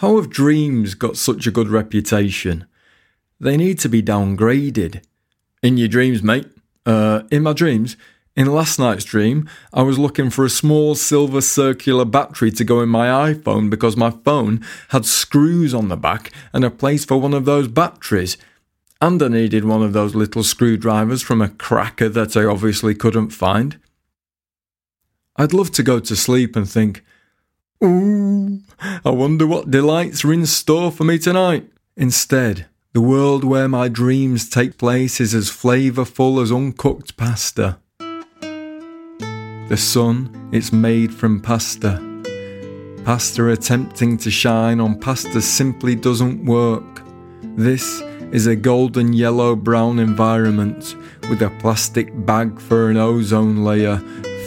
How have dreams got such a good reputation? They need to be downgraded. In your dreams, mate. Uh, in my dreams, in last night's dream, I was looking for a small silver circular battery to go in my iPhone because my phone had screws on the back and a place for one of those batteries. And I needed one of those little screwdrivers from a cracker that I obviously couldn't find. I'd love to go to sleep and think, Ooh, I wonder what delights are in store for me tonight. Instead, the world where my dreams take place is as flavourful as uncooked pasta. The sun, it's made from pasta. Pasta attempting to shine on pasta simply doesn't work. This is a golden yellow brown environment with a plastic bag for an ozone layer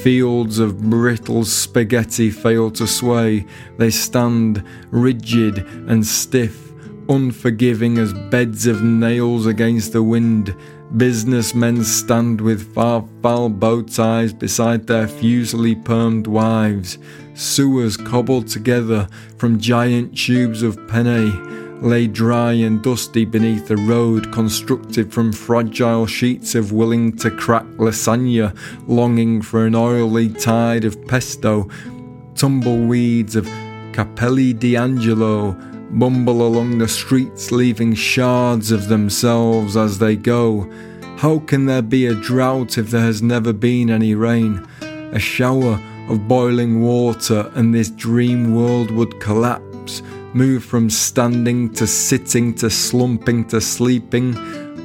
Fields of brittle spaghetti fail to sway. They stand rigid and stiff, unforgiving as beds of nails against the wind. Businessmen stand with farfalle bow ties beside their fusilli permed wives. Sewers cobbled together from giant tubes of penne lay dry and dusty beneath a road constructed from fragile sheets of willing to crack lasagna, longing for an oily tide of pesto. Tumbleweeds of Capelli D'Angelo bumble along the streets, leaving shards of themselves as they go. How can there be a drought if there has never been any rain? A shower of boiling water, and this dream world would collapse move from standing to sitting to slumping to sleeping.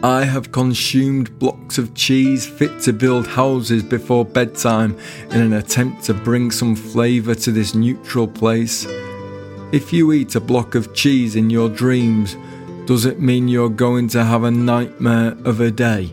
I have consumed blocks of cheese fit to build houses before bedtime in an attempt to bring some flavour to this neutral place. If you eat a block of cheese in your dreams, does it mean you're going to have a nightmare of a day?